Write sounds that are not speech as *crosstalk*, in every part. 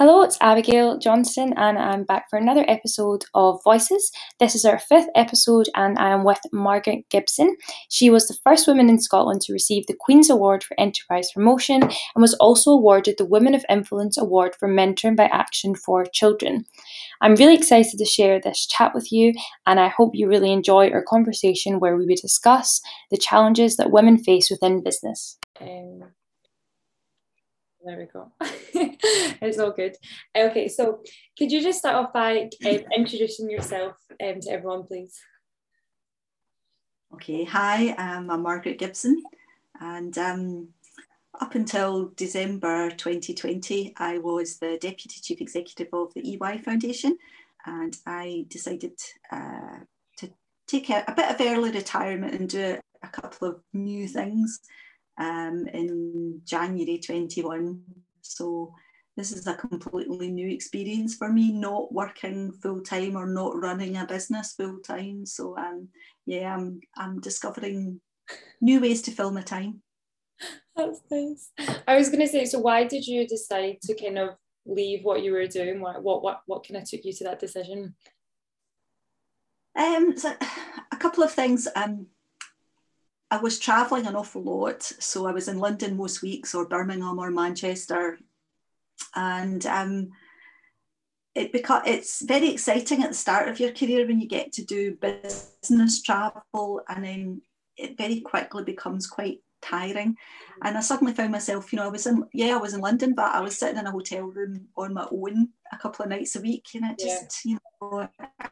Hello, it's Abigail Johnston, and I'm back for another episode of Voices. This is our fifth episode, and I am with Margaret Gibson. She was the first woman in Scotland to receive the Queen's Award for Enterprise Promotion and was also awarded the Women of Influence Award for Mentoring by Action for Children. I'm really excited to share this chat with you, and I hope you really enjoy our conversation where we will discuss the challenges that women face within business. Um, there we go. *laughs* it's all good. Okay, so could you just start off by um, introducing yourself um, to everyone, please? Okay, hi, um, I'm Margaret Gibson, and um, up until December 2020, I was the Deputy Chief Executive of the EY Foundation, and I decided uh, to take a, a bit of early retirement and do a couple of new things um, in January 21. So this is a completely new experience for me, not working full time or not running a business full time. So um, yeah, I'm I'm discovering new ways to fill my time. *laughs* That's nice. I was going to say, so why did you decide to kind of leave what you were doing? What what what, what kind of took you to that decision? Um, so *sighs* a couple of things. Um, I was travelling an awful lot. So I was in London most weeks or Birmingham or Manchester. And um, it beca- it's very exciting at the start of your career when you get to do business travel and then it very quickly becomes quite tiring. And I suddenly found myself, you know, I was in, yeah, I was in London, but I was sitting in a hotel room on my own a couple of nights a week. And it just, yeah. you know,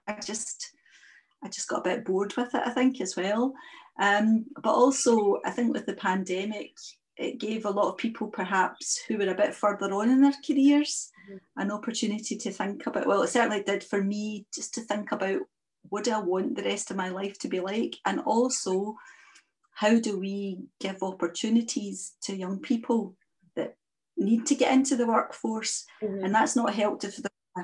I just, I just got a bit bored with it, I think, as well. Um, but also, I think with the pandemic, it gave a lot of people perhaps who were a bit further on in their careers mm-hmm. an opportunity to think about, well, it certainly did for me, just to think about what do I want the rest of my life to be like? And also, how do we give opportunities to young people that need to get into the workforce? Mm-hmm. And that's not helped if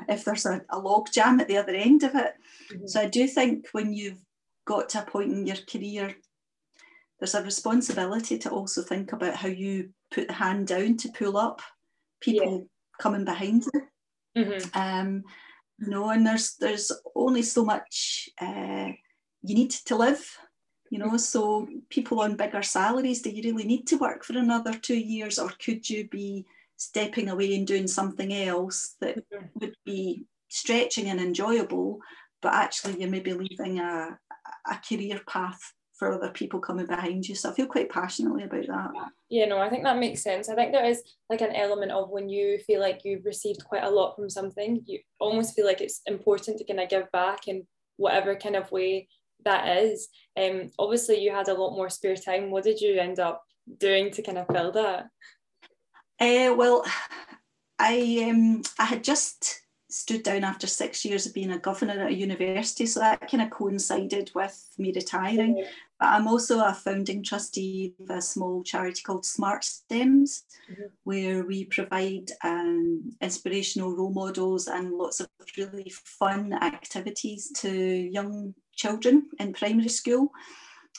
if there's a, a log jam at the other end of it. Mm-hmm. So I do think when you've got to a point in your career, there's a responsibility to also think about how you put the hand down to pull up people yeah. coming behind you. Mm-hmm. Um, you know, and there's there's only so much uh, you need to live. You know, so people on bigger salaries, do you really need to work for another two years, or could you be stepping away and doing something else that mm-hmm. would be stretching and enjoyable, but actually you may be leaving a, a career path for other people coming behind you. So I feel quite passionately about that. Yeah, no, I think that makes sense. I think there is like an element of when you feel like you've received quite a lot from something, you almost feel like it's important to kind of give back in whatever kind of way that is. Um, obviously, you had a lot more spare time. What did you end up doing to kind of fill that? Uh, well, *sighs* I um, I had just stood down after six years of being a governor at a university, so that kind of coincided with me retiring. Mm-hmm. But I'm also a founding trustee of a small charity called Smart STEMs, mm-hmm. where we provide um, inspirational role models and lots of really fun activities to young children in primary school.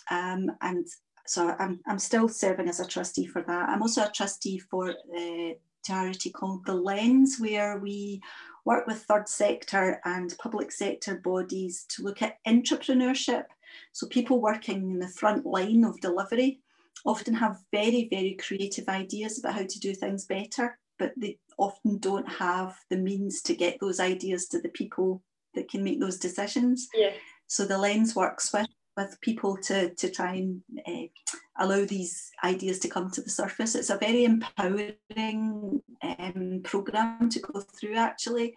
Um, and so I'm, I'm still serving as a trustee for that. I'm also a trustee for the charity called The Lens, where we work with third sector and public sector bodies to look at entrepreneurship. So people working in the front line of delivery often have very, very creative ideas about how to do things better, but they often don't have the means to get those ideas to the people that can make those decisions. Yeah. So the lens works with with people to, to try and uh, allow these ideas to come to the surface. It's a very empowering um, program to go through actually.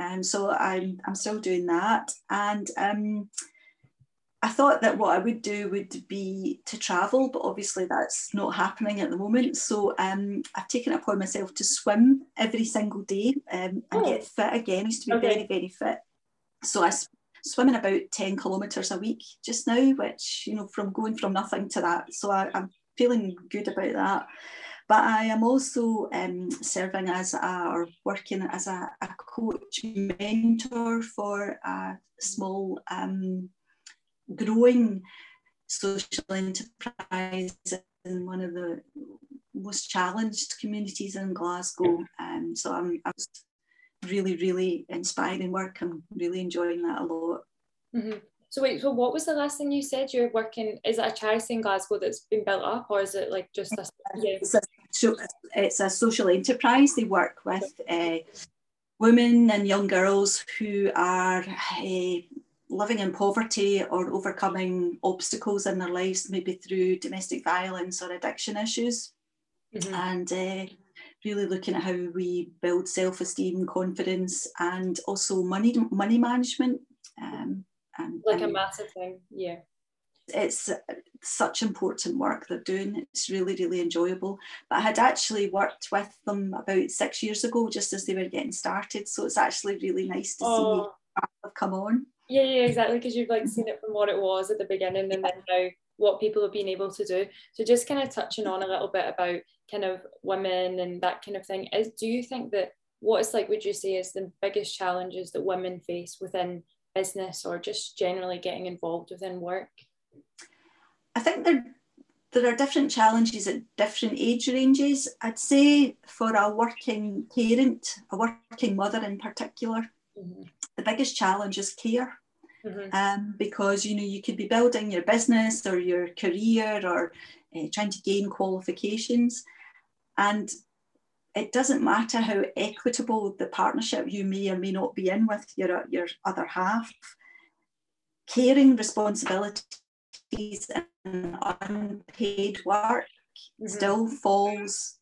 Um, so I'm, I'm still doing that. And um, I thought that what I would do would be to travel, but obviously that's not happening at the moment. So um, I've taken it upon myself to swim every single day um, and oh. get fit again. I used to be okay. very, very fit. So I swimming about 10 kilometres a week just now, which, you know, from going from nothing to that. So I, am feeling good about that. But I am also um, serving as a, or working as a, a coach mentor for a small um, growing social enterprise in one of the most challenged communities in Glasgow. Um, so I'm, I'm really, really inspiring work. I'm really enjoying that a lot. Mm-hmm. So wait, so what was the last thing you said? You're working, is it a charity in Glasgow that's been built up or is it like just a, yeah. it's, a it's a social enterprise. They work with uh, women and young girls who are uh, living in poverty or overcoming obstacles in their lives, maybe through domestic violence or addiction issues. Mm-hmm. And uh, really looking at how we build self-esteem, confidence, and also money money management. Um, and, like and a massive thing, yeah. It's such important work they're doing. It's really, really enjoyable. But I had actually worked with them about six years ago, just as they were getting started. So it's actually really nice to oh. see have come on. Yeah, yeah, exactly. Because you've like seen it from what it was at the beginning, and then now what people have been able to do. So just kind of touching on a little bit about kind of women and that kind of thing. Is do you think that what is like would you say is the biggest challenges that women face within business or just generally getting involved within work? I think there there are different challenges at different age ranges. I'd say for a working parent, a working mother in particular, mm-hmm. the biggest challenge is care. Mm-hmm. Um, because you know you could be building your business or your career or uh, trying to gain qualifications, and it doesn't matter how equitable the partnership you may or may not be in with your your other half. Caring responsibilities and unpaid work mm-hmm. still falls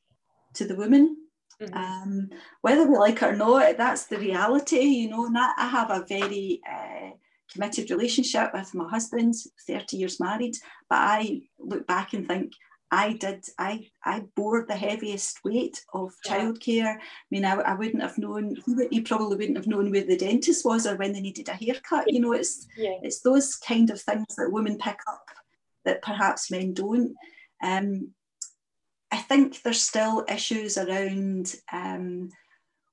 to the woman. Mm-hmm. Um, whether we like it or not, that's the reality, you know. And I, I have a very uh, committed relationship with my husband, 30 years married, but I look back and think I did, I, I bore the heaviest weight of childcare. I mean, I, I wouldn't have known, he probably wouldn't have known where the dentist was or when they needed a haircut. You know, it's, yeah. it's those kind of things that women pick up that perhaps men don't. Um, I think there's still issues around um,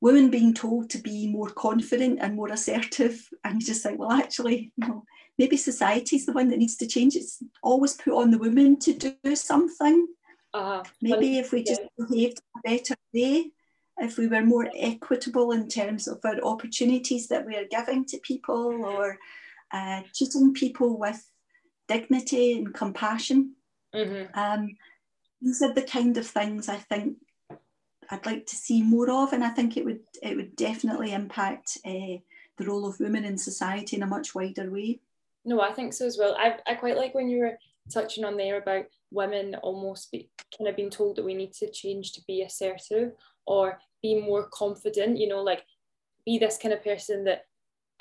women being told to be more confident and more assertive. And you just think, well, actually, you know, maybe society's the one that needs to change. It's always put on the women to do something. Uh, maybe if we just behaved a better way, if we were more equitable in terms of our opportunities that we are giving to people or uh, treating people with dignity and compassion. Mm-hmm. Um, these are the kind of things I think I'd like to see more of, and I think it would it would definitely impact uh, the role of women in society in a much wider way. No, I think so as well. I, I quite like when you were touching on there about women almost be, kind of being told that we need to change to be assertive or be more confident. You know, like be this kind of person that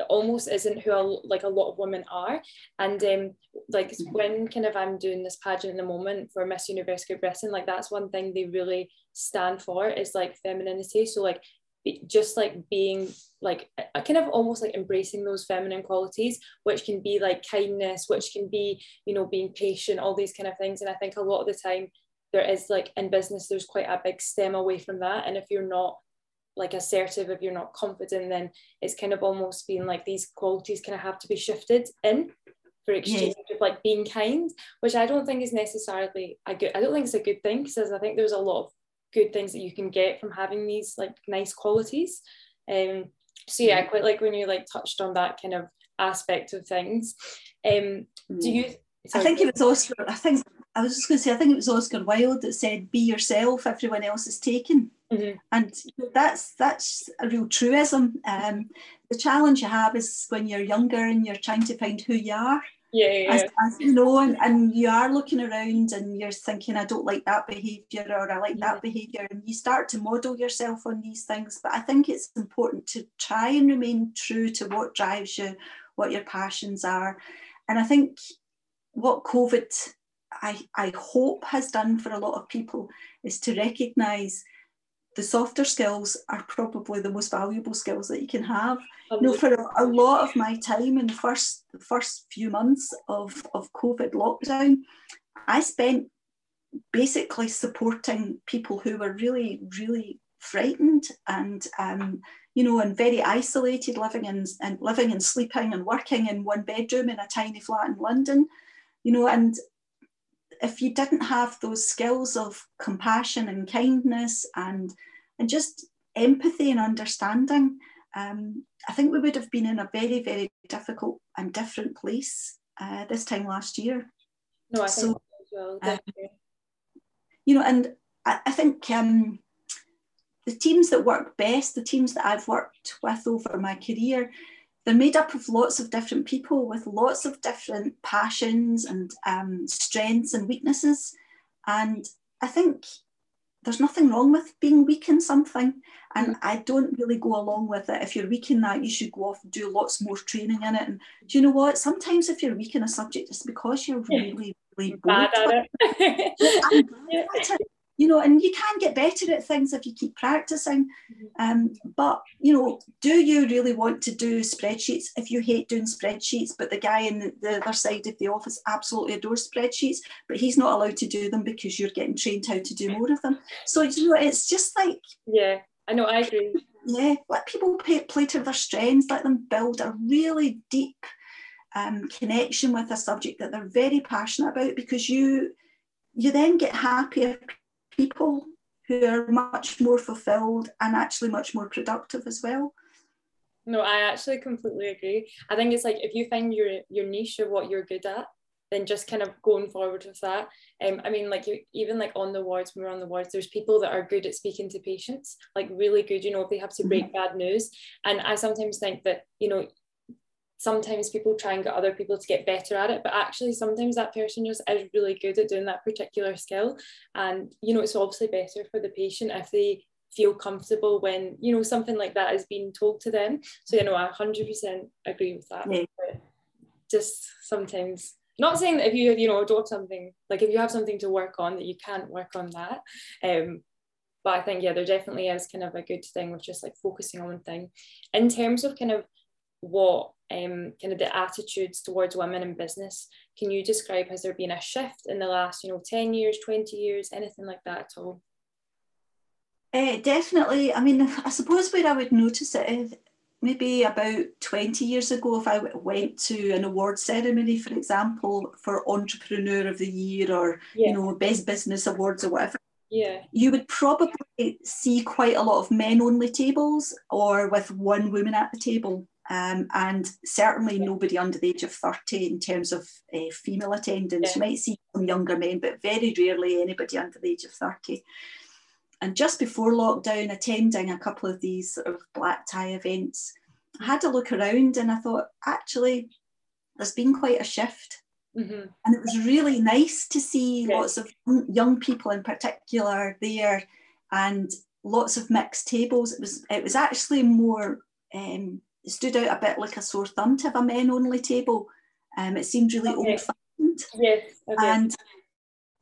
almost isn't who a, like a lot of women are. And um like mm-hmm. when kind of I'm doing this pageant in the moment for Miss Universe Great Britain like that's one thing they really stand for is like femininity. So like just like being like a kind of almost like embracing those feminine qualities which can be like kindness which can be you know being patient all these kind of things. And I think a lot of the time there is like in business there's quite a big stem away from that. And if you're not like assertive if you're not confident then it's kind of almost being like these qualities kind of have to be shifted in for exchange yeah. of like being kind which i don't think is necessarily a good i don't think it's a good thing because i think there's a lot of good things that you can get from having these like nice qualities. Um so yeah i quite like when you like touched on that kind of aspect of things. Um do you sorry, i think it was oscar i think i was just going to say i think it was oscar wilde that said be yourself everyone else is taken Mm-hmm. And that's that's a real truism. Um, the challenge you have is when you're younger and you're trying to find who you are. Yeah, yeah. As, as, you know, and, and you are looking around and you're thinking, I don't like that behaviour or I like mm-hmm. that behaviour, and you start to model yourself on these things. But I think it's important to try and remain true to what drives you, what your passions are. And I think what COVID, I, I hope, has done for a lot of people is to recognise the softer skills are probably the most valuable skills that you can have. You know, for a, a lot of my time in the first the first few months of, of COVID lockdown, I spent basically supporting people who were really, really frightened and um, you know, and very isolated, living in and living and sleeping and working in one bedroom in a tiny flat in London, you know, and if you didn't have those skills of compassion and kindness and and just empathy and understanding, um, I think we would have been in a very, very difficult and different place uh, this time last year. No, I think so, well, um, you know, and I, I think um, the teams that work best, the teams that I've worked with over my career, they're made up of lots of different people with lots of different passions and um, strengths and weaknesses. And I think there's nothing wrong with being weak in something. And mm. I don't really go along with it. If you're weak in that, you should go off and do lots more training in it. And do you know what? Sometimes if you're weak in a subject, it's because you're really, really bad at it *laughs* *laughs* you know, and you can get better at things if you keep practicing. Um, but you know, do you really want to do spreadsheets if you hate doing spreadsheets? But the guy in the, the other side of the office absolutely adores spreadsheets, but he's not allowed to do them because you're getting trained how to do more of them. So you know, it's just like yeah, I know, I agree. Yeah, let people play, play to their strengths. Let them build a really deep um, connection with a subject that they're very passionate about because you you then get happier people who are much more fulfilled and actually much more productive as well. No, I actually completely agree. I think it's like if you find your your niche of what you're good at, then just kind of going forward with that. Um, I mean, like you, even like on the wards, when we're on the wards, there's people that are good at speaking to patients, like really good. You know, if they have to break mm-hmm. bad news, and I sometimes think that you know sometimes people try and get other people to get better at it but actually sometimes that person just is really good at doing that particular skill. And you know it's obviously better for the patient if they feel comfortable when you know something like that is being told to them. So you know i 100% agree with that. Yeah. just sometimes not saying that if you you know don't have something like if you have something to work on that you can't work on that um but I think yeah there definitely is kind of a good thing with just like focusing on one thing. In terms of kind of what um, kind of the attitudes towards women in business. Can you describe has there been a shift in the last, you know, 10 years, 20 years, anything like that at all? Uh, definitely. I mean, I suppose where I would notice it is maybe about 20 years ago, if I went to an award ceremony, for example, for Entrepreneur of the Year or, yeah. you know, Best Business Awards or whatever, yeah. you would probably see quite a lot of men only tables or with one woman at the table um, and certainly nobody under the age of 30 in terms of uh, female attendance. Yeah. You might see some younger men, but very rarely anybody under the age of 30. And just before lockdown, attending a couple of these sort of black tie events, I had a look around and I thought, actually, there's been quite a shift. Mm-hmm. And it was really nice to see yeah. lots of young people in particular there and lots of mixed tables. It was it was actually more um, it stood out a bit like a sore thumb to have a men only table. Um, it seemed really okay. old fashioned. Yes. Okay. And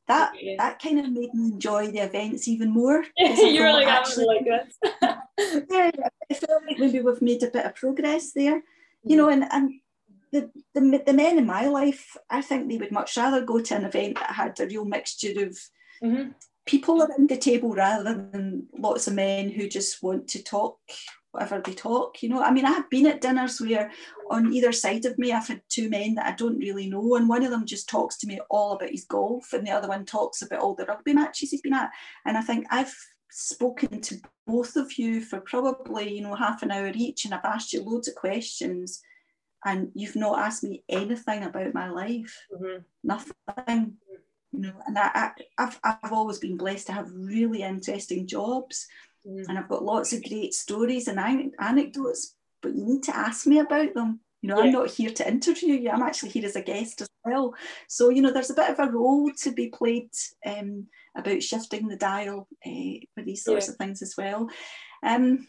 that okay. that kind of made me enjoy the events even more. *laughs* you were like, actually, like this. *laughs* yeah, I felt like maybe we've made a bit of progress there. You know, and, and the, the, the men in my life, I think they would much rather go to an event that had a real mixture of mm-hmm. people around the table rather than lots of men who just want to talk whatever they talk. You know, I mean, I have been at dinners where on either side of me, I've had two men that I don't really know, and one of them just talks to me all about his golf, and the other one talks about all the rugby matches he's been at. And I think I've spoken to both of you for probably, you know, half an hour each, and I've asked you loads of questions. And you've not asked me anything about my life, mm-hmm. nothing you know and I, I, have I've always been blessed to have really interesting jobs Mm. And I've got lots of great stories and anecdotes, but you need to ask me about them. You know, yeah. I'm not here to interview you, I'm actually here as a guest as well. So, you know, there's a bit of a role to be played um, about shifting the dial uh, for these sorts yeah. of things as well. Um,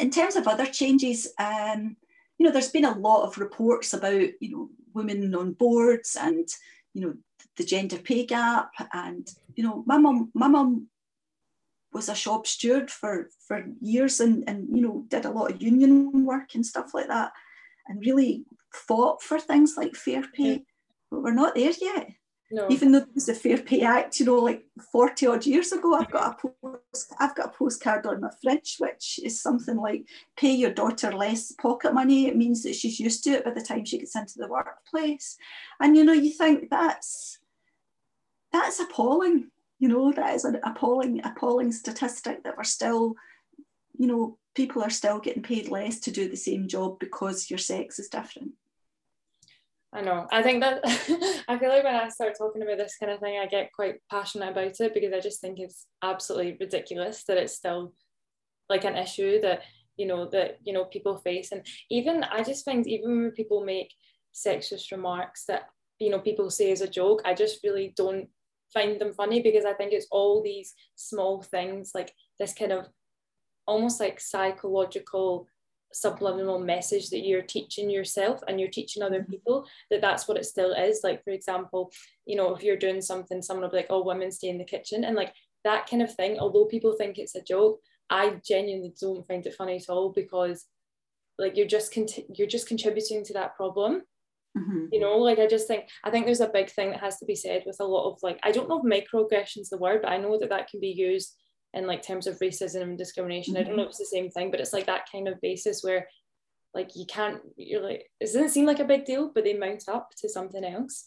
in terms of other changes, um, you know, there's been a lot of reports about, you know, women on boards and, you know, the gender pay gap. And, you know, my mum, my mum was a shop steward for for years and and you know did a lot of union work and stuff like that and really fought for things like fair pay. But we're not there yet. No. even though there was a fair pay act you know like 40 odd years ago i've got a post i've got a postcard on my fridge which is something like pay your daughter less pocket money. It means that she's used to it by the time she gets into the workplace. And you know you think that's that's appalling you know, that is an appalling, appalling statistic that we're still, you know, people are still getting paid less to do the same job because your sex is different. I know. I think that *laughs* I feel like when I start talking about this kind of thing, I get quite passionate about it because I just think it's absolutely ridiculous that it's still like an issue that you know that you know people face, and even I just find even when people make sexist remarks that you know people say as a joke, I just really don't find them funny because I think it's all these small things like this kind of almost like psychological subliminal message that you're teaching yourself and you're teaching other mm-hmm. people that that's what it still is like for example you know if you're doing something someone will be like oh women stay in the kitchen and like that kind of thing although people think it's a joke i genuinely don't find it funny at all because like you're just con- you're just contributing to that problem mm-hmm. you know like i just think i think there's a big thing that has to be said with a lot of like i don't know if microaggressions the word but i know that that can be used in like terms of racism and discrimination. Mm-hmm. I don't know if it's the same thing, but it's like that kind of basis where like you can't you're like it doesn't seem like a big deal, but they mount up to something else.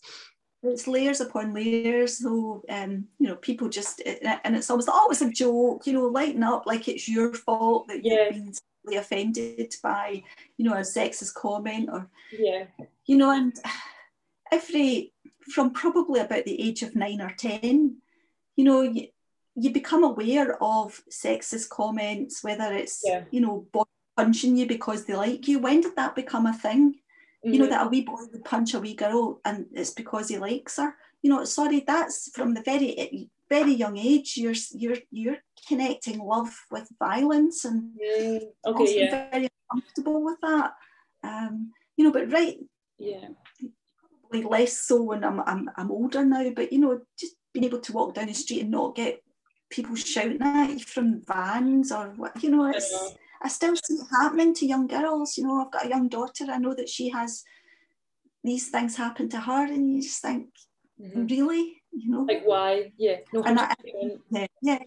It's layers upon layers, so um, you know, people just and it's almost always a joke, you know, lighten up like it's your fault that yeah. you've been offended by, you know, a sexist comment or yeah, you know, and every from probably about the age of nine or ten, you know, you, you become aware of sexist comments, whether it's yeah. you know punching you because they like you. When did that become a thing? Mm-hmm. You know mm-hmm. that a wee boy would punch a wee girl and it's because he likes her. You know, sorry, that's from the very very young age. You're you're you're connecting love with violence and mm, okay, yeah. very comfortable with that. Um, you know, but right, yeah, probably less so when I'm I'm I'm older now. But you know, just being able to walk down the street and not get people shouting at you from vans or what you know it's I still see it happening to young girls you know I've got a young daughter I know that she has these things happen to her and you just think mm-hmm. really you know? Like why? Yeah no, and I, yeah yeah.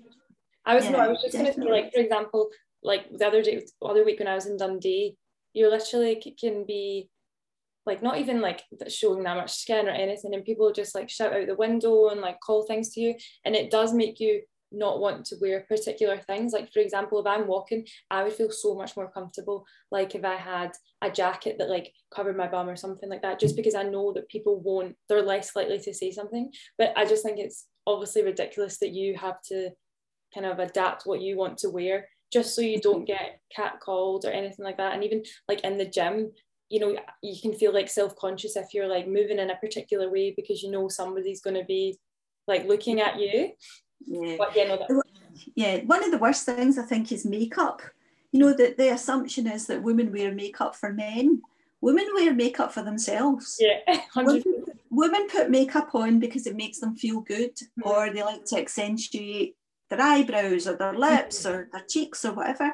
I was yeah, no, I was just going to say like for example like the other day the other week when I was in Dundee you literally can be like not even like showing that much skin or anything and people just like shout out the window and like call things to you and it does make you not want to wear particular things. Like, for example, if I'm walking, I would feel so much more comfortable. Like, if I had a jacket that like covered my bum or something like that, just because I know that people won't, they're less likely to say something. But I just think it's obviously ridiculous that you have to kind of adapt what you want to wear just so you mm-hmm. don't get catcalled or anything like that. And even like in the gym, you know, you can feel like self conscious if you're like moving in a particular way because you know somebody's going to be like looking at you. Yeah. yeah, one of the worst things I think is makeup. You know, that the assumption is that women wear makeup for men. Women wear makeup for themselves. Yeah, *laughs* women, women, put makeup on because it makes them feel good, mm-hmm. or they like to accentuate their eyebrows or their lips mm-hmm. or their cheeks or whatever.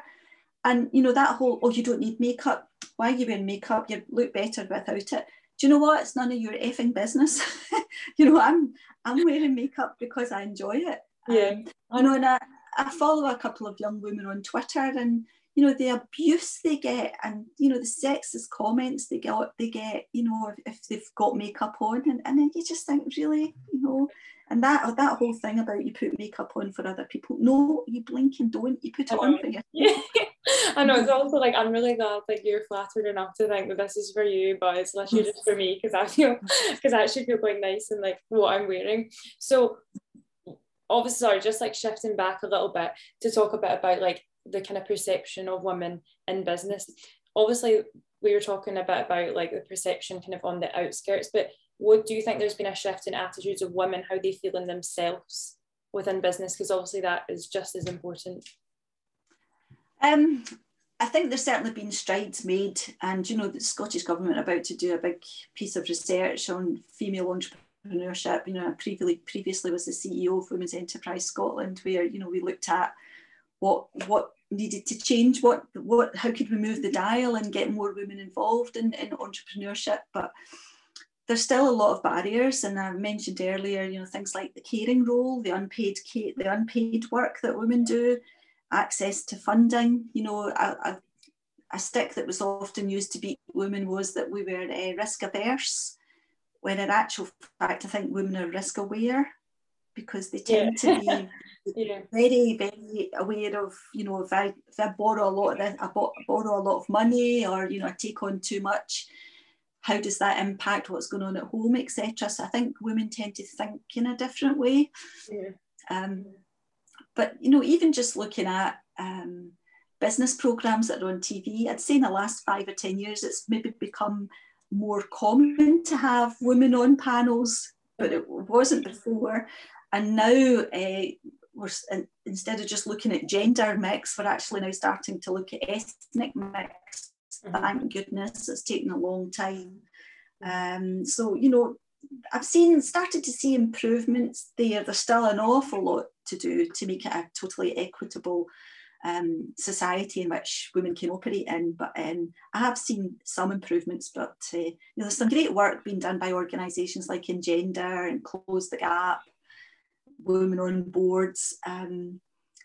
And you know that whole oh you don't need makeup. Why are you wearing makeup? You look better without it. Do you know what? It's none of your effing business. *laughs* you know I'm I'm wearing makeup because I enjoy it. Yeah. Um, you know, and I, I follow a couple of young women on Twitter and you know the abuse they get and you know the sexist comments they get they get you know if, if they've got makeup on and, and then you just think really? You know? And that that whole thing about you put makeup on for other people no you blink and don't. You put it on for yourself. *laughs* I know it's also like I'm really glad that you're flattered enough to think that this is for you but it's literally just for me because I feel because I actually feel quite nice in like what I'm wearing. So obviously sorry just like shifting back a little bit to talk a bit about like the kind of perception of women in business. Obviously we were talking a bit about like the perception kind of on the outskirts but what do you think there's been a shift in attitudes of women how they feel in themselves within business? Because obviously that is just as important. Um I think there's certainly been strides made, and you know the Scottish government about to do a big piece of research on female entrepreneurs entrepreneurship. You know, previously previously was the CEO of Women's Enterprise Scotland, where you know we looked at what what needed to change, what what how could we move the dial and get more women involved in, in entrepreneurship, but there's still a lot of barriers and I mentioned earlier you know things like the caring role the unpaid care, the unpaid work that women do access to funding. You know a, a, a stick that was often used to beat women was that we were uh, risk averse when in actual fact, I think women are risk aware because they tend yeah. to be *laughs* yeah. very, very aware of, you know, if I if I borrow a lot of this, I borrow a lot of money or, you know, I take on too much, how does that impact what's going on at home, etc. So I think women tend to think in a different way. Yeah. Um, but you know, even just looking at um, business programs that are on TV, I'd say in the last five or ten years, it's maybe become more common to have women on panels, but it wasn't before. And now uh, we're instead of just looking at gender mix, we're actually now starting to look at ethnic mix. Mm-hmm. Thank goodness, it's taken a long time. Um, so you know, I've seen started to see improvements there. There's still an awful lot to do to make it a totally equitable um, society in which women can operate in. But um, I have seen some improvements, but uh, you know, there's some great work being done by organisations like Engender and Close the Gap, Women on Boards. Um,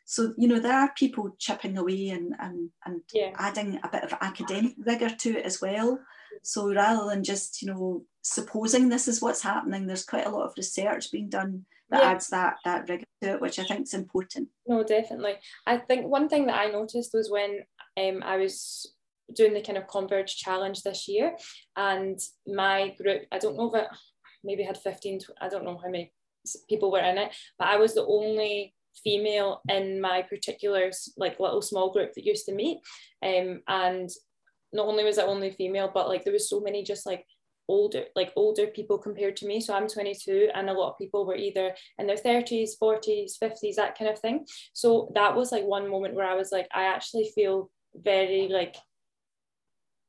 so you know there are people chipping away and and, and yeah. adding a bit of academic rigour to it as well. So rather than just you know supposing this is what's happening, there's quite a lot of research being done that yeah. adds that that rigour to it, which I think is important. No, definitely. I think one thing that I noticed was when um, I was doing the kind of Converge challenge this year, and my group, I don't know if it maybe had 15, I don't know how many people were in it, but I was the only female in my particular like little small group that used to meet um and not only was I only female but like there was so many just like older like older people compared to me. So i'm 22 and a lot of people were either in their 30s 40s 50s that kind of thing. So that was like one moment where i was like i actually feel very like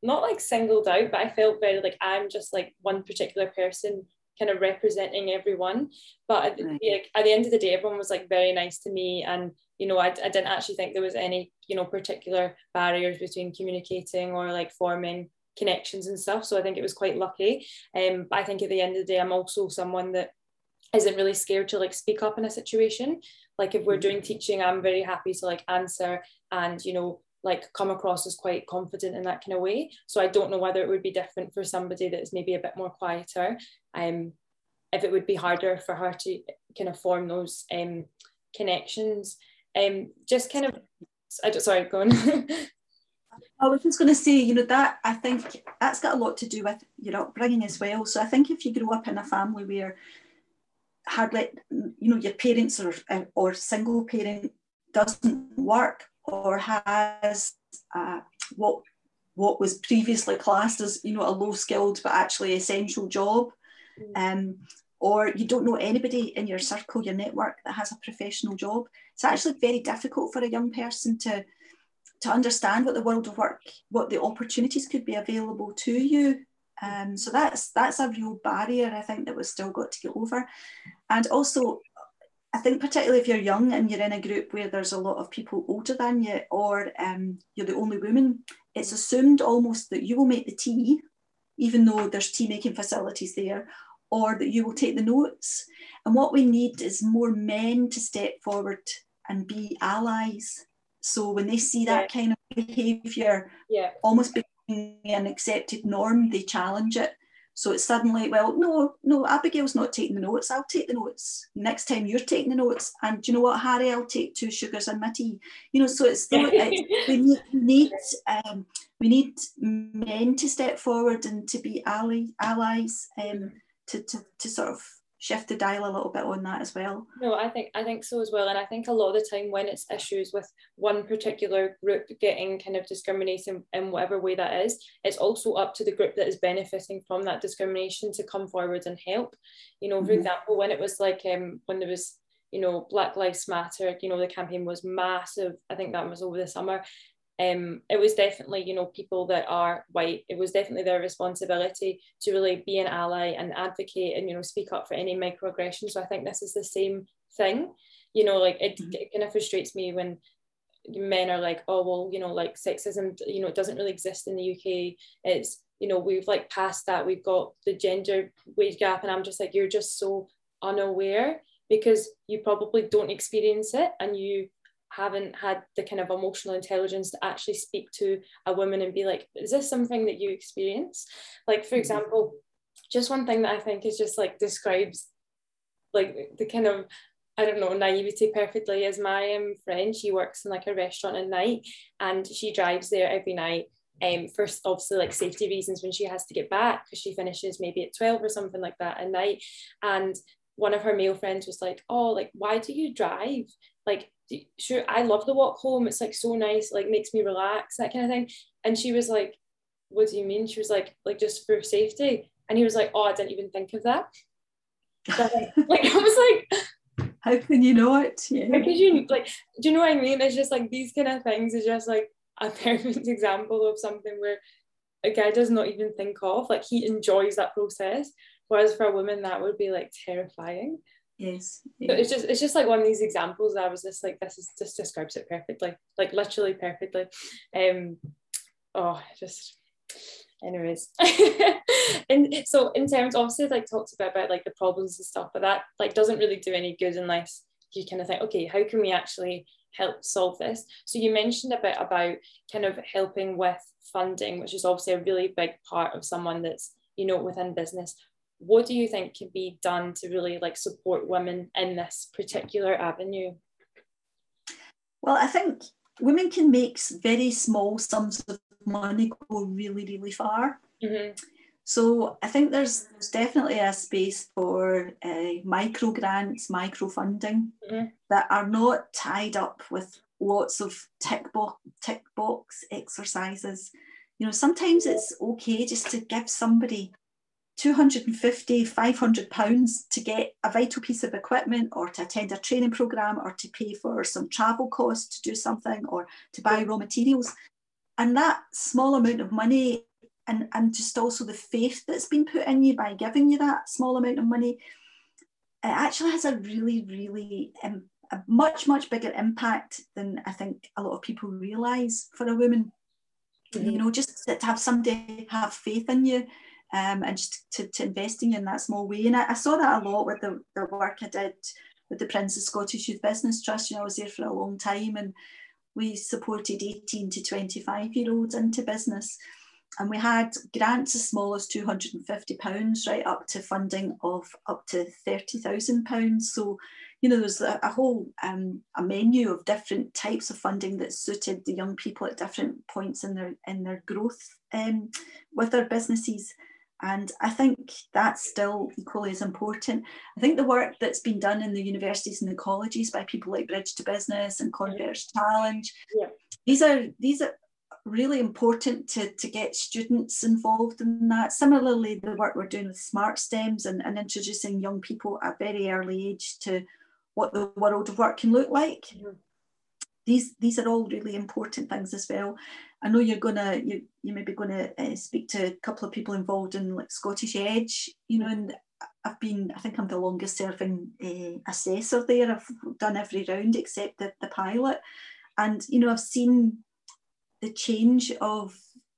not like singled out but i felt very like i'm just like one particular person kind of representing everyone. But at, right. like, at the end of the day everyone was like very nice to me. And you know I, I didn't actually think there was any you know particular barriers between communicating or like forming connections and stuff. So I think it was quite lucky. Um, but I think at the end of the day, I'm also someone that isn't really scared to like speak up in a situation. Like if we're doing mm-hmm. teaching, I'm very happy to like answer and you know like come across as quite confident in that kind of way. So I don't know whether it would be different for somebody that's maybe a bit more quieter. Um, if it would be harder for her to kind of form those um connections. Um, just kind of I just sorry, go on. *laughs* I was just going to say, you know, that I think that's got a lot to do with your upbringing as well. So I think if you grow up in a family where hardly, you know, your parents or or single parent doesn't work or has uh, what what was previously classed as you know a low skilled but actually essential job, mm. um, or you don't know anybody in your circle, your network that has a professional job, it's actually very difficult for a young person to to understand what the world of work, what the opportunities could be available to you. Um, so that's that's a real barrier I think that we've still got to get over. And also, I think particularly if you're young and you're in a group where there's a lot of people older than you, or um, you're the only woman, it's assumed almost that you will make the tea, even though there's tea making facilities there, or that you will take the notes. And what we need is more men to step forward and be allies so when they see that yeah. kind of behaviour yeah. almost becoming an accepted norm, they challenge it. So it's suddenly, well, no, no, Abigail's not taking the notes. I'll take the notes. Next time you're taking the notes. And do you know what, Harry, I'll take two sugars and my tea. You know, so it's, it's *laughs* we need, we need, um, we need men to step forward and to be ally, allies um, to, to, to sort of shift the dial a little bit on that as well. No, I think I think so as well, and I think a lot of the time when it's issues with one particular group getting kind of discrimination in whatever way that is, it's also up to the group that is benefiting from that discrimination to come forward and help. You know, for mm-hmm. example, when it was like um when there was you know Black Lives Matter, you know the campaign was massive. I think that was over the summer, um, it was definitely, you know, people that are white, it was definitely their responsibility to really be an ally and advocate and, you know, speak up for any microaggression. So I think this is the same thing. You know, like it, mm-hmm. it kind of frustrates me when men are like, oh, well, you know, like sexism, you know, it doesn't really exist in the UK. It's, you know, we've like passed that, we've got the gender wage gap. And I'm just like, you're just so unaware because you probably don't experience it and you haven't had the kind of emotional intelligence to actually speak to a woman and be like, is this something that you experience? Like, for mm-hmm. example, just one thing that I think is just like describes like the kind of I don't know naivety perfectly is my um, friend. She works in like a restaurant at night, and she drives there every night. Um, first obviously like safety reasons when she has to get back because she finishes maybe at twelve or something like that at night. And one of her male friends was like, "Oh, like why do you drive? Like, sure, I love the walk home. It's like so nice. Like makes me relax, that kind of thing." And she was like, "What do you mean?" She was like, "Like just for safety." And he was like, "Oh, I didn't even think of that." So like, *laughs* like I was like *laughs* how can you know it? Yeah. How could you like? Do you know what I mean? It's just like these kind of things is just like a *laughs* perfect example of something where a guy does not even think of. Like he enjoys that process, whereas for a woman that would be like terrifying. Yes. Yeah. it's just it's just like one of these examples that I was just like this is just describes it perfectly, like literally perfectly. Um, oh, just anyways *laughs* and so in terms obviously like talks about about like the problems and stuff but that like doesn't really do any good unless you kind of think okay how can we actually help solve this so you mentioned a bit about kind of helping with funding which is obviously a really big part of someone that's you know within business what do you think can be done to really like support women in this particular avenue well i think women can make very small sums of money go really, really far. Mm-hmm. So I think there's, there's definitely a space for uh, micro grants, micro funding mm-hmm. that are not tied up with lots of tick box, tick box exercises. You know, sometimes it's okay just to give somebody 250, 500 pounds to get a vital piece of equipment or to attend a training program or to pay for some travel costs to do something or to buy raw materials and that small amount of money and, and just also the faith that's been put in you by giving you that small amount of money, it actually has a really, really um, a much, much bigger impact than I think a lot of people realise for a woman. Mm-hmm. You know, just to have somebody have faith in you um, and just to, to invest in that small way. And I, I saw that a lot with the, the work I did with the Prince's Scottish Youth Business Trust. You know, I was there for a long time and we supported 18 to 25 year olds into business. And we had grants as small as £250 right up to funding of up to £30,000. So, you know, there's a, a whole um, a menu of different types of funding that suited the young people at different points in their in their growth um, with their businesses. And I think that's still equally as important. I think the work that's been done in the universities and the colleges by people like Bridge to Business and Converge Challenge, yeah. these are these are really important to, to get students involved in that. Similarly, the work we're doing with Smart STEMs and, and introducing young people at very early age to what the world of work can look like. Mm-hmm. These, these are all really important things as well. I know you're gonna you you may be going to uh, speak to a couple of people involved in like Scottish Edge, you know, and I've been I think I'm the longest serving uh, assessor there. I've done every round except the, the pilot, and you know I've seen the change of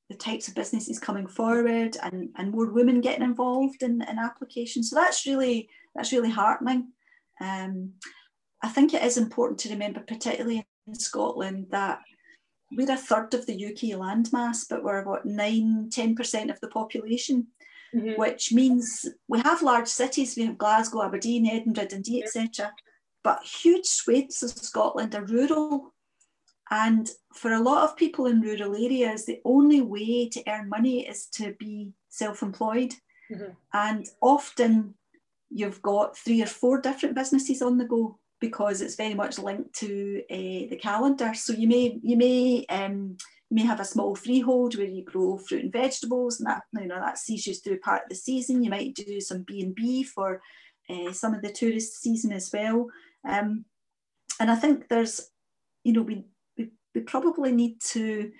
the types of businesses coming forward and, and more women getting involved in, in applications. So that's really that's really heartening. Um, I think it is important to remember, particularly in Scotland, that we're a third of the UK landmass, but we're what nine, 10% of the population, mm-hmm. which means we have large cities. We have Glasgow, Aberdeen, Edinburgh, Dundee, etc. But huge swathes of Scotland are rural. And for a lot of people in rural areas, the only way to earn money is to be self employed. Mm-hmm. And often you've got three or four different businesses on the go because it's very much linked to uh, the calendar. So you may you may um, you may have a small freehold where you grow fruit and vegetables, and that you know that sees you through part of the season. You might do some B and B for uh, some of the tourist season as well. Um, and I think there's, you know, we, we we probably need to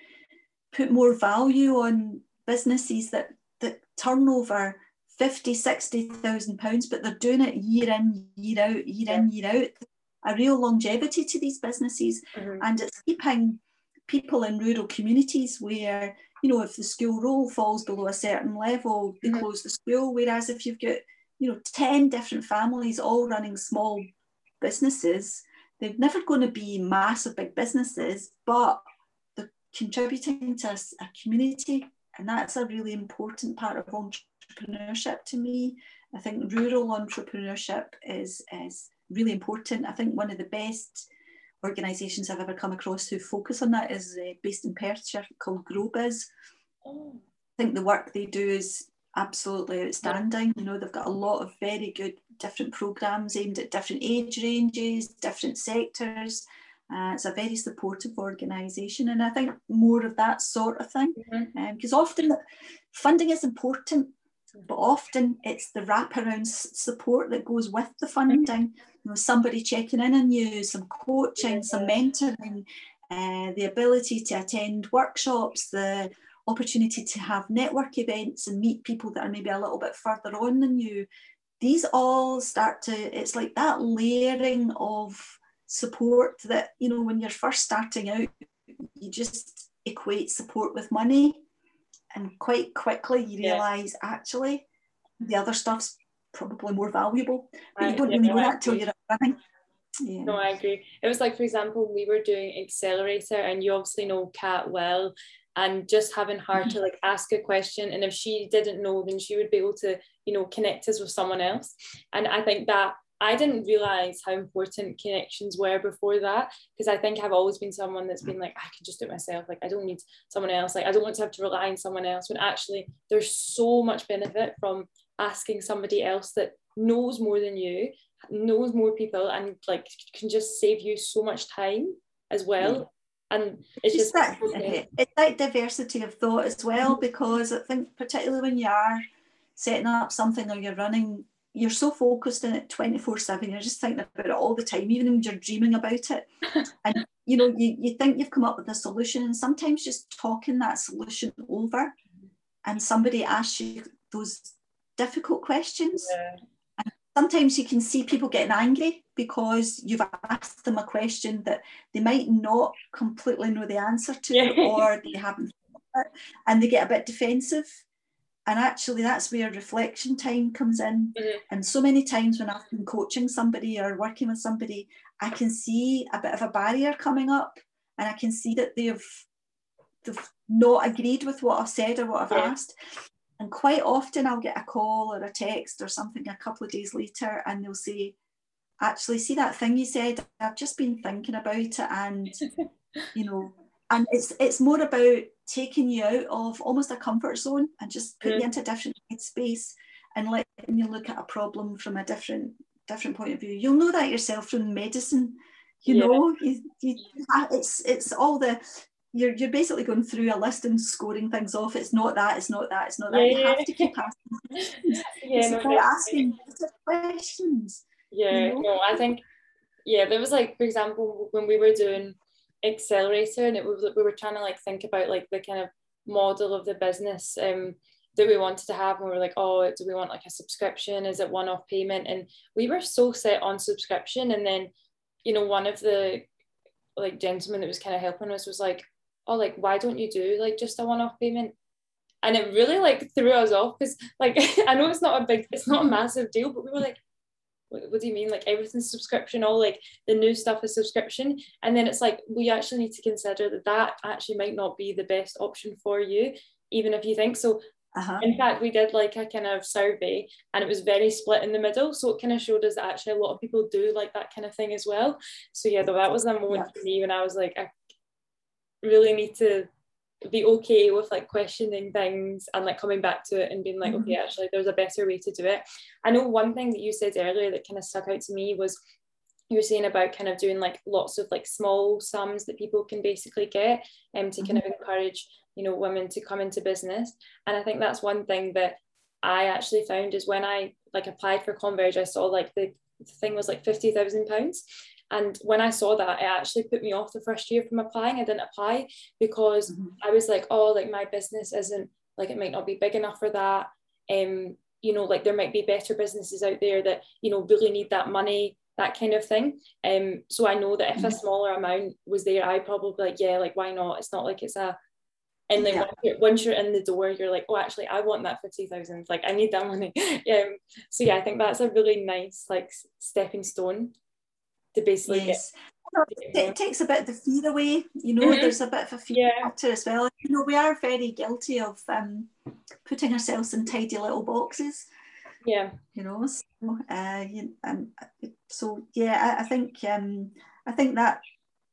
put more value on businesses that that turn over 50, 60,000 pounds, but they're doing it year in, year out, year in, year out. A real longevity to these businesses. Mm-hmm. And it's keeping people in rural communities where, you know, if the school roll falls below a certain level, they mm-hmm. close the school. Whereas if you've got, you know, 10 different families all running small businesses, they're never going to be massive big businesses, but they're contributing to a, a community. And that's a really important part of entrepreneurship to me. I think rural entrepreneurship is, is really important. I think one of the best organisations I've ever come across who focus on that is uh, based in Perthshire called GrowBiz. Oh. I think the work they do is absolutely outstanding. You know, they've got a lot of very good different programs aimed at different age ranges, different sectors. Uh, it's a very supportive organisation, and I think more of that sort of thing. Because mm-hmm. um, often funding is important, but often it's the wraparound support that goes with the funding. You know, somebody checking in on you, some coaching, some mentoring, uh, the ability to attend workshops, the opportunity to have network events and meet people that are maybe a little bit further on than you. These all start to, it's like that layering of support that, you know, when you're first starting out, you just equate support with money. And quite quickly you realise yeah. actually the other stuff's probably more valuable. But you don't yeah, really know that till you're running. Yeah. No, I agree. It was like, for example, we were doing Accelerator, and you obviously know Kat well, and just having her to like *laughs* ask a question and if she didn't know then she would be able to you know connect us with someone else and i think that I didn't realize how important connections were before that because I think I've always been someone that's been like, I can just do it myself. Like, I don't need someone else. Like, I don't want to have to rely on someone else. When actually, there's so much benefit from asking somebody else that knows more than you, knows more people, and like can just save you so much time as well and it's, just, that it's that diversity of thought as well mm-hmm. because I think particularly when you are setting up something or you're running you're so focused in it 24 7 you're just thinking about it all the time even when you're dreaming about it. *laughs* And you know you, you think you've come up with a solution and sometimes just talking that solution over mm-hmm. and somebody asks you those difficult questions. Yeah. Sometimes you can see people getting angry because you've asked them a question that they might not completely know the answer to *laughs* or they haven't and they get a bit defensive and actually that's where reflection time comes in mm-hmm. and so many times when i've been coaching somebody or working with somebody i can see a bit of a barrier coming up and i can see that they've they've not agreed with what i've said or what i've yeah. asked and quite often I'll get a call or a text or something a couple of days later and they'll say, actually, see that thing you said, I've just been thinking about it and *laughs* you know, and it's it's more about taking you out of almost a comfort zone and just putting mm. you into a different headspace and letting you look at a problem from a different different point of view. You'll know that yourself from medicine. You yeah. know, you, you, it's it's all the you're you're basically going through a list and scoring things off. It's not that. It's not that. It's not that. Yeah, you have to keep asking *laughs* questions. yeah, no, asking questions. Yeah, you know? no, I think yeah, there was like for example when we were doing accelerator and it was we were trying to like think about like the kind of model of the business um that we wanted to have and we were like oh do we want like a subscription? Is it one-off payment? And we were so set on subscription and then you know one of the like gentleman that was kind of helping us was like oh like why don't you do like just a one-off payment? And it really like threw us off because like *laughs* I know it's not a big it's not a massive deal but we were like what, do you mean like everything's subscription all like the new stuff is subscription and then it's like we actually need to consider that that actually might not be the best option for you even if you think so uh-huh. In fact, we did like a kind of survey and it was very split in the middle. So it kind of showed us that actually a lot of people do like that kind of thing as well. So yeah, though that was the moment for me when I was like, I really need to be okay with like questioning things and like coming back to it and being like mm-hmm. okay actually there's a better way to do it i know one thing that you said earlier that kind of stuck out to me was you were saying about kind of doing like lots of like small sums that people can basically get um, to mm-hmm. kind of mm-hmm. encourage you know women to come into business and i think that's one thing that i actually found is when i like applied for converge i saw like the thing was like 50,000 pounds and when I saw that, it actually put me off the first year from applying. I didn't apply because mm-hmm. I was like, oh, like my business isn't like it might not be big enough for that. Um, you know, like there might be better businesses out there that, you know, really need that money, that kind of thing. Um, so I know that if mm-hmm. a smaller amount was there, I probably like, yeah, like why not? It's not like it's a and like yeah. once, you're, once, you're, in the door you're like oh actually i want that 50000 like i need that money *laughs* um, so yeah i think that's a really nice like stepping stone basically yes. It takes a bit of the fear away, you know. Mm-hmm. There's a bit of a fear yeah. factor as well. You know, we are very guilty of um, putting ourselves in tidy little boxes, Yeah. You know, so, uh, and so yeah, I, I think um, I think that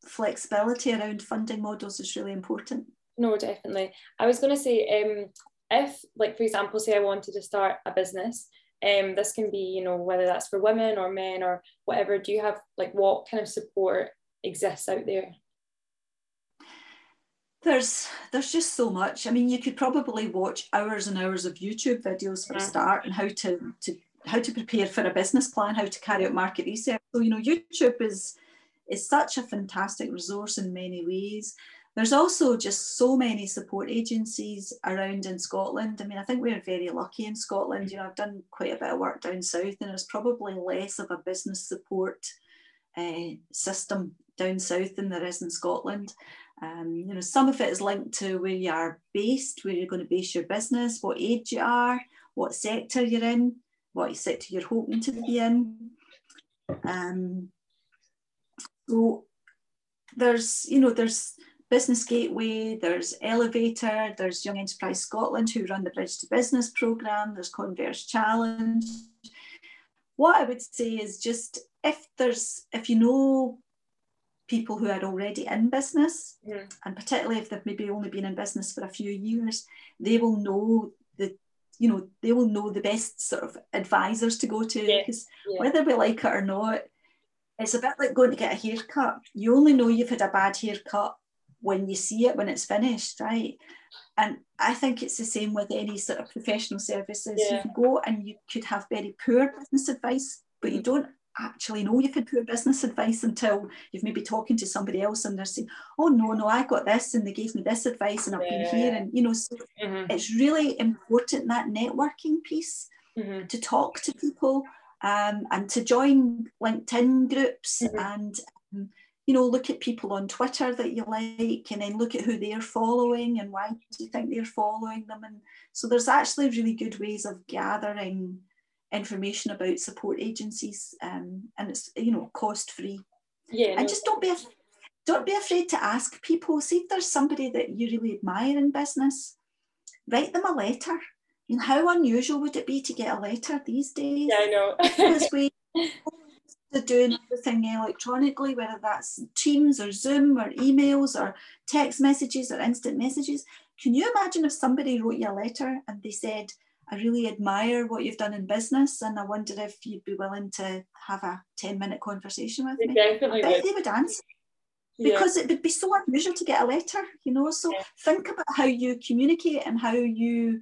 flexibility around funding models is really important. No, definitely. I was going to say, um, if, like, for example, say I wanted to start a business, um, this can be, you know, whether that's for women or men or whatever. Do you have like what kind of support exists out there? There's there's just so much. I mean, you could probably watch hours and hours of YouTube videos for a start and how to to how to prepare for a business plan, how to carry out market research. So you know, YouTube is is such a fantastic resource in many ways. There's also just so many support agencies around in Scotland. I mean, I think we're very lucky in Scotland. You know, I've done quite a bit of work down south, and there's probably less of a business support uh, system down south than there is in Scotland. Um, you know, some of it is linked to where you are based, where you're going to base your business, what age you are, what sector you're in, what sector you're hoping to be in. Um, so there's, you know, there's Business Gateway, there's Elevator, there's Young Enterprise Scotland who run the Bridge to Business programme, there's Converge Challenge. What I would say is just if there's, if you know people who are already in business, yeah. and particularly if they've maybe only been in business for a few years, they will know the you know they will know the best sort of advisors to go to because yeah. whether we like it or not it's a bit like going to get a haircut you only know you've had a bad haircut when you see it when it's finished right and i think it's the same with any sort of professional services yeah. you can go and you could have very poor business advice but you don't actually know you've had poor business advice until you've maybe talking to somebody else and they're saying, oh no, no, I got this and they gave me this advice and I've yeah. been here. And you know, so mm-hmm. it's really important that networking piece mm-hmm. to talk to people um, and to join LinkedIn groups mm-hmm. and um, you know, look at people on Twitter that you like and then look at who they're following and why do you think they're following them. And so there's actually really good ways of gathering information about support agencies um, and it's you know cost free yeah and no. just don't be don't be afraid to ask people. See if there's somebody that you really admire in business write them a letter. Know how unusual would it be to get a letter these days? Yeah i know *laughs* to doing everything electronically whether that's teams or zoom or emails or text messages or instant messages can you imagine if somebody wrote you a letter and they said I really admire what you've done in business, and I wonder if you'd be willing to have a 10 minute conversation with me. Definitely would. they would answer. Yeah. Because it would be so unusual to get a letter, you know. So Yeah. think about how you communicate and how you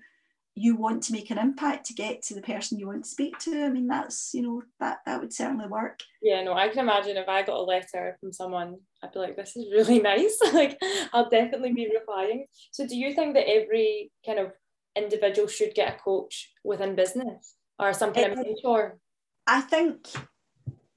you want to make an impact to get to the person you want to speak to. I mean, that's you know that that would certainly work. Yeah, no, I can imagine if I got a letter from someone, I'd be like, this is really *laughs* nice. *laughs* like, I'll definitely be replying. So, do you think that every kind of individual should get a coach within business or some kind of Uh, mentor? I think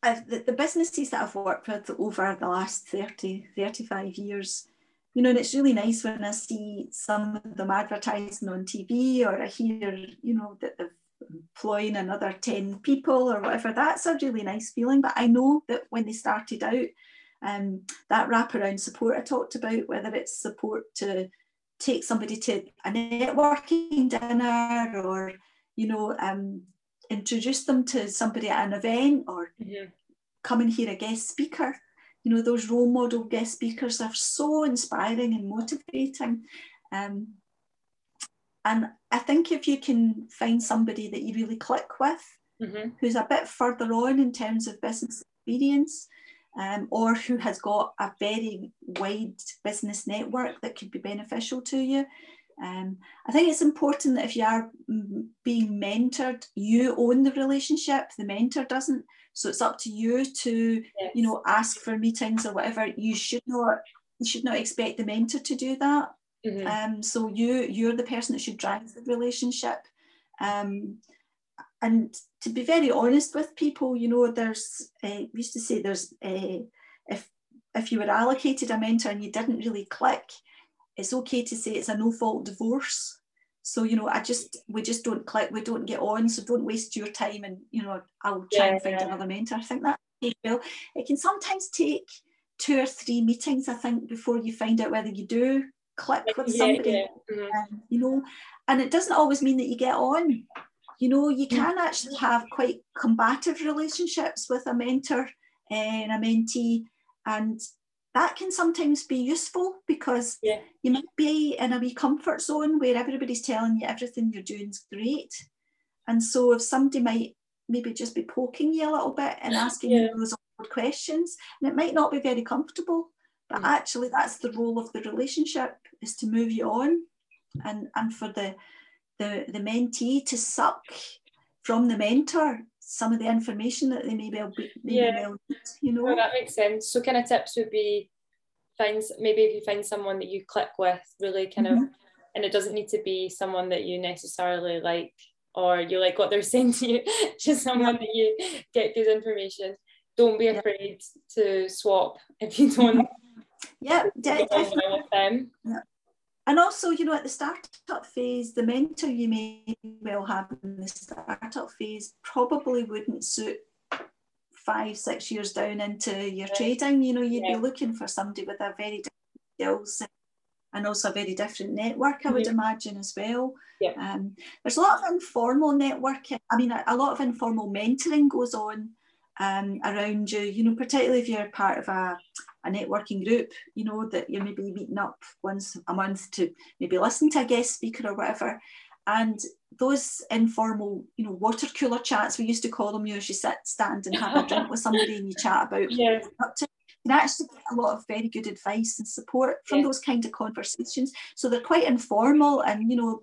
I've, the, the businesses that I've worked with over the last 30, 35 years, you know, and it's really nice when I see some of them advertising on TV or I hear, you know, that they're employing another 10 people or whatever. That's a really nice feeling. But I know that when they started out, um, that wraparound support I talked about, whether it's support to take somebody to a networking dinner or, you know, um, introduce them to somebody at an event or come and hear a guest speaker. You know, those role model guest speakers are so inspiring and motivating. Um, and I think if you can find somebody that you really click with, Mhm. who's a bit further on in terms of business experience, um, or who has got a very wide business network that could be beneficial to you. Um, I think it's important that if you are being mentored, you own the relationship, the mentor doesn't. So it's up to you to, Yes. you know, ask for meetings or whatever. You should not, you should not expect the mentor to do that. Mhm. Um, so you you're the person that should drive the relationship. Um, and to be very honest with people, you know, there's uh, we used to say there's uh, if if you were allocated a mentor and you didn't really click, it's okay to say it's a no fault divorce. So you know, I just we just don't click, we don't get on. So don't waste your time, and you know, I'll try and find Yeah. another mentor. I think that well, it can sometimes take two or three meetings. I think before you find out whether you do click with Yeah, somebody yeah. Mhm. um, you know, and it doesn't always mean that you get on. You know, you can actually have quite combative relationships with a mentor and a mentee, and that can sometimes be useful because yeah. you might be in a wee comfort zone where everybody's telling you everything you're doing is great. And so if somebody might maybe just be poking you a little bit and asking yeah. you those awkward questions, and it might not be very comfortable, but mm. actually that's the role of the relationship is to move you on and, and for the, the, the mentee to suck from the mentor some of the information that they may be, may yeah. well need, you know. that makes sense. So kind of tips would be find maybe if you find someone that you click with really kind mm-hmm. of and it doesn't need to be someone that you necessarily like or you like what they're *laughs* saying to you, just someone that you get good information. Don't be afraid yeah. to swap if you don't. *laughs* Yeah, definitely. With them. Yeah and also, you know, at the startup phase, the mentor you may well have in the startup phase probably wouldn't suit five, six years down into your yeah. trading. You know, you'd yeah. be looking for somebody with a very different skills and also a very different network, I would mm-hmm. imagine as well. Yeah. Um, there's a lot of informal networking. I mean, a, a lot of informal mentoring goes on um, around you. You know, particularly if you're part of a a networking group, you know, that you're maybe meeting up once a month to maybe listen to a guest speaker or whatever. And those informal, you know, water cooler chats, we used to call them, you know, you sit, stand and have a drink with somebody and you chat about *laughs* yeah. up to you can actually get a lot of very good advice and support from yeah. those kind of conversations. So they're quite informal and, you know,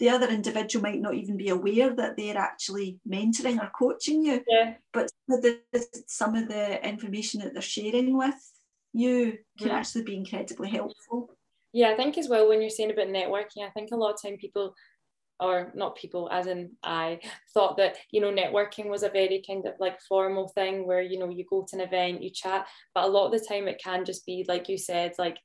the other individual might not even be aware that they're actually mentoring or coaching you. Yeah. But some of the, some of the information that they're sharing with you can mm. actually be incredibly helpful. Yeah, I think as well when you're saying about networking, I think a lot of time people or not people as in I thought that you know networking was a very kind of like formal thing where you know you go to an event you chat but a lot of the time it can just be like you said like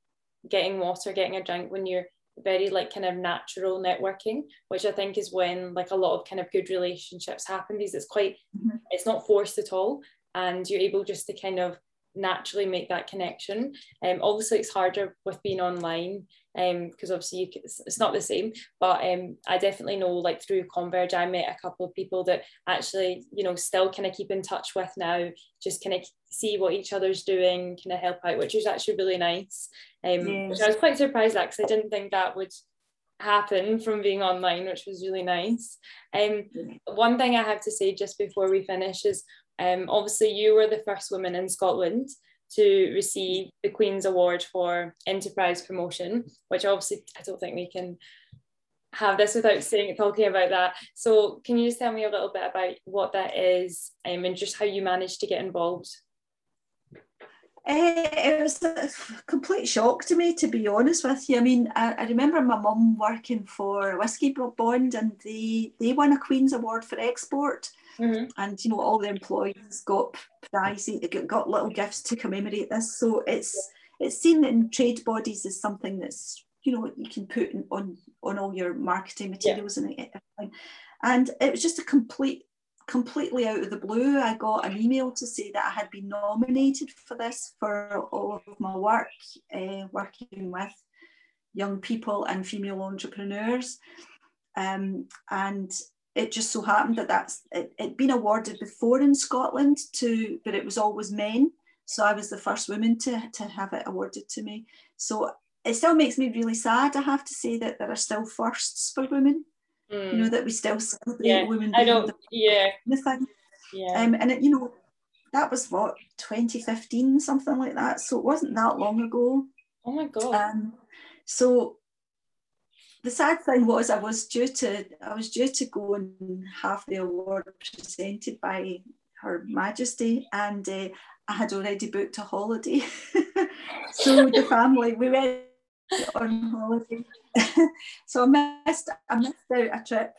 getting water getting a drink when you're very like kind of natural networking which I think is when like a lot of kind of good relationships happen because it's quite mm-hmm. it's not forced at all and you're able just to kind of naturally make that connection. Um, obviously, it's harder with being online because um, obviously you, it's, it's not the same. But um, I definitely know, like through Converge, I met a couple of people that actually, you know, still kind of keep in touch with now, just kind of see what each other's doing, kind of help out, which is actually really nice. Um, yes. Which I was quite surprised at because I didn't think that would happen from being online, which was really nice. Um, one thing I have to say just before we finish is um, obviously, you were the first woman in Scotland to receive the Queen's Award for Enterprise Promotion, which obviously I don't think we can have this without saying talking about that. So, can you just tell me a little bit about what that is um, and just how you managed to get involved? Uh, it was a complete shock to me, to be honest with you. I mean, I, I remember my mum working for a whiskey bond, and they they won a Queen's Award for export. Mm-hmm. And you know, all the employees got prizes, got little gifts to commemorate this. So it's it's seen in trade bodies as something that's you know you can put on on all your marketing materials yeah. and everything. And it was just a complete completely out of the blue, I got an email to say that I had been nominated for this for all of my work, uh, working with young people and female entrepreneurs. Um, and it just so happened that that's it, had been awarded before in Scotland to, but it was always men. So I was the first woman to, to have it awarded to me. So it still makes me really sad. I have to say that there are still firsts for women. Mm. You know that we still celebrate yeah. women. I don't. Yeah. The thing. Yeah. Um, and it, you know, that was what 2015, something like that. So it wasn't that long ago. Oh my god. Um, so the sad thing was I was due to I was due to go and have the award presented by Her Majesty, and uh, I had already booked a holiday. *laughs* so the family we went on holiday, *laughs* so I missed I missed out a trip.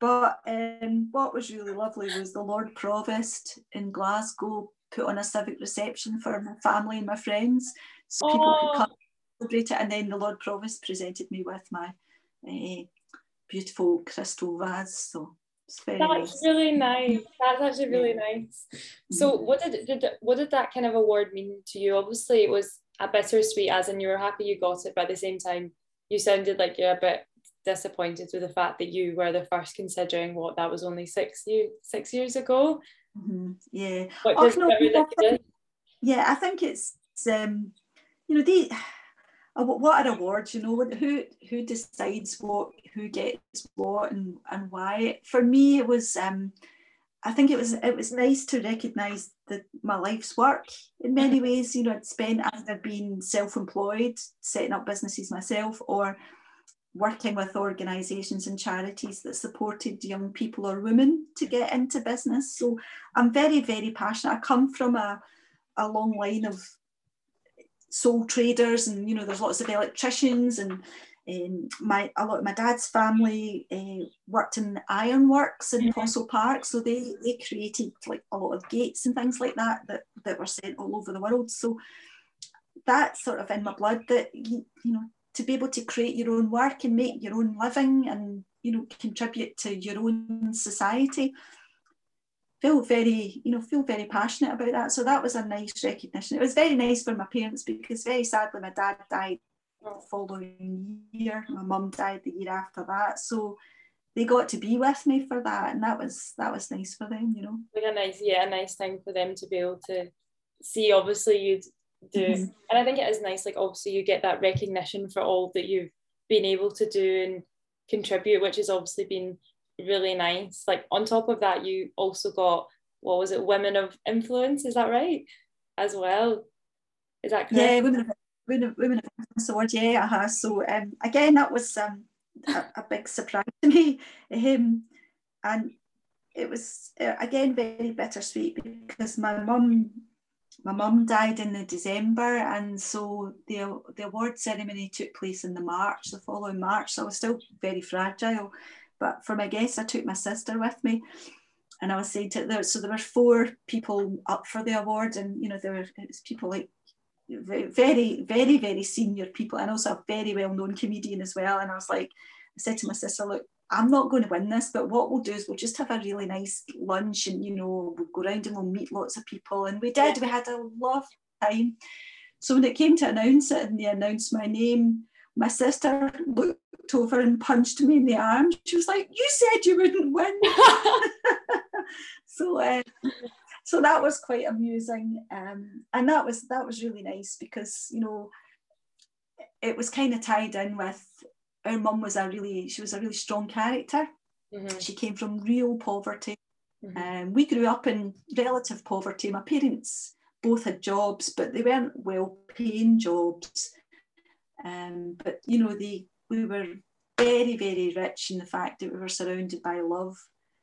But um, what was really lovely was the Lord Provost in Glasgow put on a civic reception for my family and my friends, so people could come celebrate it. And then the Lord Provost presented me with my uh, beautiful crystal vase. So it's very That's nice. really nice. That's actually really nice. So mm-hmm. what did, did what did that kind of award mean to you? Obviously it was bittersweet as in you were happy you got it, but at the same time you sounded like you're a bit disappointed with the fact that you were the first considering what that was only six years six years ago. Mm-hmm. Yeah. oh, no, I think, yeah, I think it's um, you know the what are awards you know who who decides what who gets what and and why for me it was um i think it was it was nice to recognize that my life's work in many mm-hmm. ways you know i'd spent either being self-employed setting up businesses myself or working with organisations and charities that supported young people or women to get into business so i'm very very passionate i come from a, a long line of sole traders and you know there's lots of electricians and um, my a lot of my dad's family uh, worked in ironworks in mm-hmm. Park, so they they created like a lot of gates and things like that that that were sent all over the world. So that's sort of in my blood that you, you know to be able to create your own work and make your own living and you know contribute to your own society feel very, you know, feel very passionate about that. So that was a nice recognition. It was very nice for my parents because very sadly my dad died following year. My mum died the year after that. So they got to be with me for that and that was that was nice for them, you know. Like a nice yeah, a nice thing for them to be able to see obviously you do mm-hmm. and I think it is nice, like obviously you get that recognition for all that you've been able to do and contribute, which has obviously been really nice. Like on top of that, you also got what was it, Women of Influence? Is that right? As well, is that correct? Yeah, Women of Women, women of Influence Award. Yeah, uh-huh. So um, again, that was um, a, a, big surprise to me, *laughs* um, and it was uh, again very bittersweet because my mum my mum died in the December, and so the the award ceremony took place in the March, the following March. So I was still very fragile. But for my guests, I took my sister with me. And I was saying to there, so there were four people up for the award, and you know, there were it was people like very, very, very senior people, and also a very well-known comedian as well. And I was like, I said to my sister, look, I'm not going to win this, but what we'll do is we'll just have a really nice lunch and, you know, we'll go around and we'll meet lots of people. And we did, we had a lovely time. So when it came to announce it and they announced my name, my sister looked over and punched me in the arm. She was like, "You said you wouldn't win." *laughs* *laughs* so, uh, so that was quite amusing, um, and that was that was really nice because you know it was kind of tied in with our mum was a really she was a really strong character. Mm-hmm. She came from real poverty. Mm-hmm. Um, we grew up in relative poverty. My parents both had jobs, but they weren't well-paying jobs. Um, but you know, they we were very, very rich in the fact that we were surrounded by love.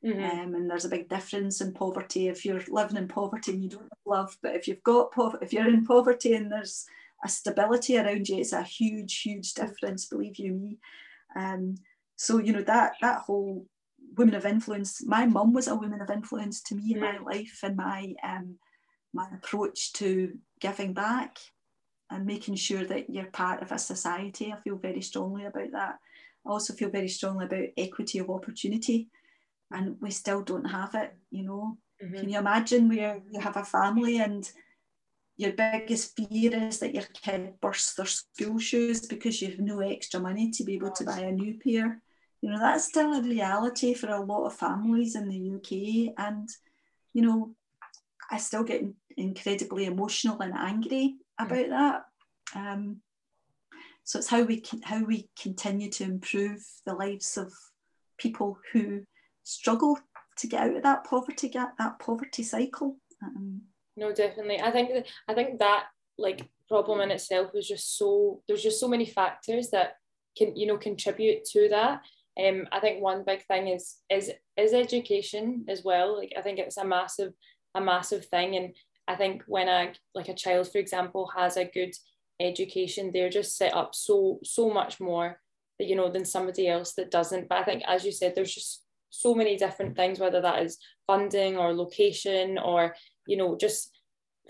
Mm-hmm. Um, and there's a big difference in poverty. If you're living in poverty and you don't have love, but if you've got po- if you're in poverty and there's a stability around you, it's a huge, huge difference. Believe you me. Um, so you know that that whole women of influence. My mum was a woman of influence to me in my mm-hmm. life and my um, my approach to giving back and making sure that you're part of a society. I feel very strongly about that. I also feel very strongly about equity of opportunity, and we still don't have it. You know, mm-hmm. can you imagine where you have a family and your biggest fear is that your kid bursts their school shoes because you have no extra money to be able to buy a new pair. You know, that's still a reality for a lot of families in the UK. And, you know, I still get incredibly emotional and angry about that. Um, so it's how we can, how we continue to improve the lives of people who struggle to get out of that poverty gap, that poverty cycle. Um, no, definitely. I think I think that like problem in itself is just so there's just so many factors that can you know contribute to that. Um, I think one big thing is is is education as well. Like I think it's a massive a massive thing, and I think when a like a child, for example, has a good education, they're just set up so so much more, that you know, than somebody else that doesn't. But I think, as you said, there's just so many different things, whether that is funding or location or you know just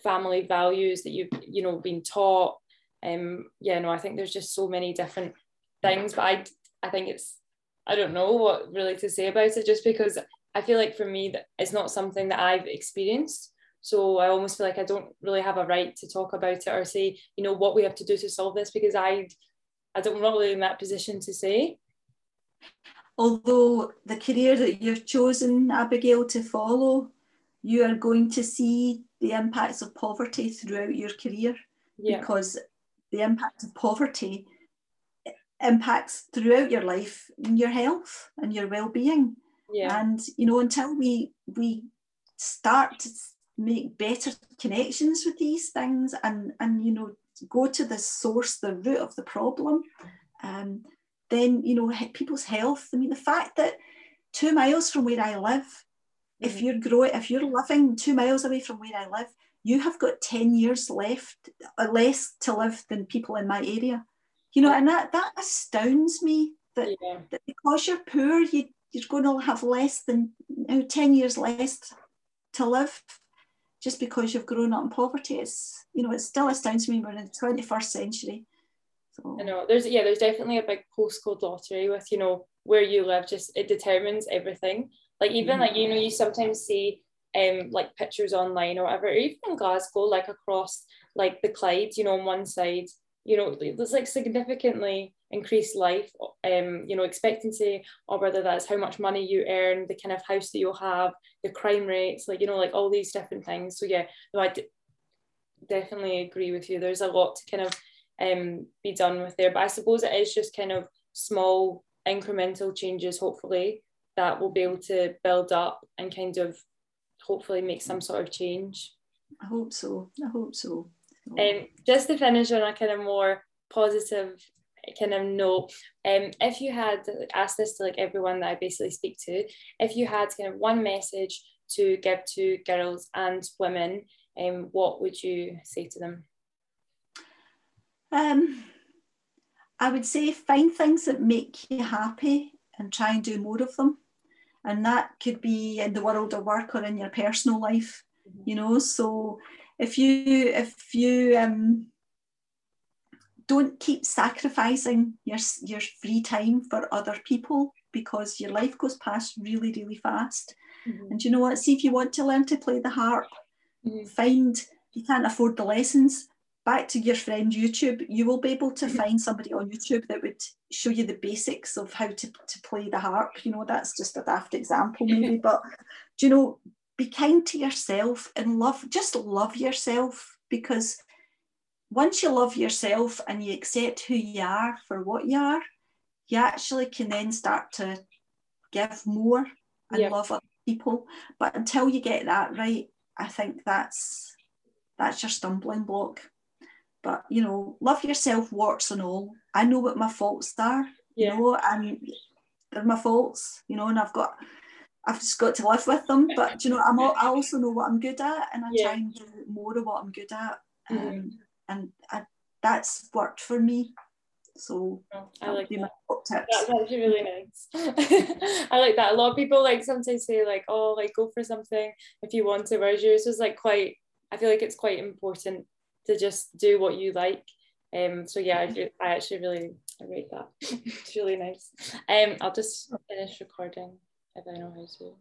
family values that you've you know been taught. Um, yeah, no, I think there's just so many different things. But I I think it's I don't know what really to say about it, just because I feel like for me that it's not something that I've experienced. So I almost feel like I don't really have a right to talk about it or say, you know, what we have to do to solve this because I, I don't, really in that position to say. Although the career that you've chosen, Abigail, to follow, you are going to see the impacts of poverty throughout your career yeah. because the impact of poverty impacts throughout your life and your health and your well-being yeah. and you know until we we start to make better connections with these things and and you know go to the source the root of the problem um, then you know people's health i mean the fact that two miles from where i live mm-hmm. if you're growing if you're living two miles away from where i live you have got 10 years left uh, less to live than people in my area you know and that that astounds me that, yeah. that because you're poor you, you're going to have less than you know, 10 years less to live just because you've grown up in poverty it's you know it still astounds me we're in the 21st century so. I know there's yeah there's definitely a big postcode lottery with you know where you live just it determines everything like even mm-hmm. like you know you sometimes see um like pictures online or whatever or even in Glasgow like across like the Clyde you know on one side you know there's like significantly increased life um you know expectancy or whether that's how much money you earn the kind of house that you'll have the crime rates like you know like all these different things so yeah no I d- definitely agree with you there's a lot to kind of um, be done with there. But I suppose it is just kind of small incremental changes, hopefully, that will be able to build up and kind of hopefully make some sort of change. I hope so. I hope so. Um, just to finish on a kind of more positive kind of note, um, if you had asked this to like everyone that I basically speak to, if you had kind of one message to give to girls and women, um, what would you say to them? Um, I would say find things that make you happy and try and do more of them. And that could be in the world of work or in your personal life, you know. So if you if you um, don't keep sacrificing your your free time for other people because your life goes past really really fast. Mm-hmm. And you know what? See if you want to learn to play the harp, mm-hmm. find you can't afford the lessons back to your friend YouTube, you will be able to mm-hmm. find somebody on YouTube that would show you the basics of how to, to play the harp. You know, that's just a daft example, maybe, but do you know, be kind to yourself and love, just love yourself because once you love yourself and you accept who you are for what you are, you actually can then start to give more and yeah. love other people. But until you get that right, I think that's that's your stumbling block. But you know, love yourself, warts and all. I know what my faults are, yeah. you know, and they're my faults, you know, and I've got I've just got to live with them. But you know, I'm all, I also know what I'm good at, and I yeah. try and do more of what I'm good at, um, mm-hmm. and I, that's worked for me. So oh, I like that. That's actually really nice. *laughs* I like that. A lot of people like sometimes say like, oh, like go for something if you want to. Whereas yours was like quite. I feel like it's quite important to just do what you like. Um, so yeah, I, I actually really I rate that. it's really nice. Um, I'll just finish recording if I know how to.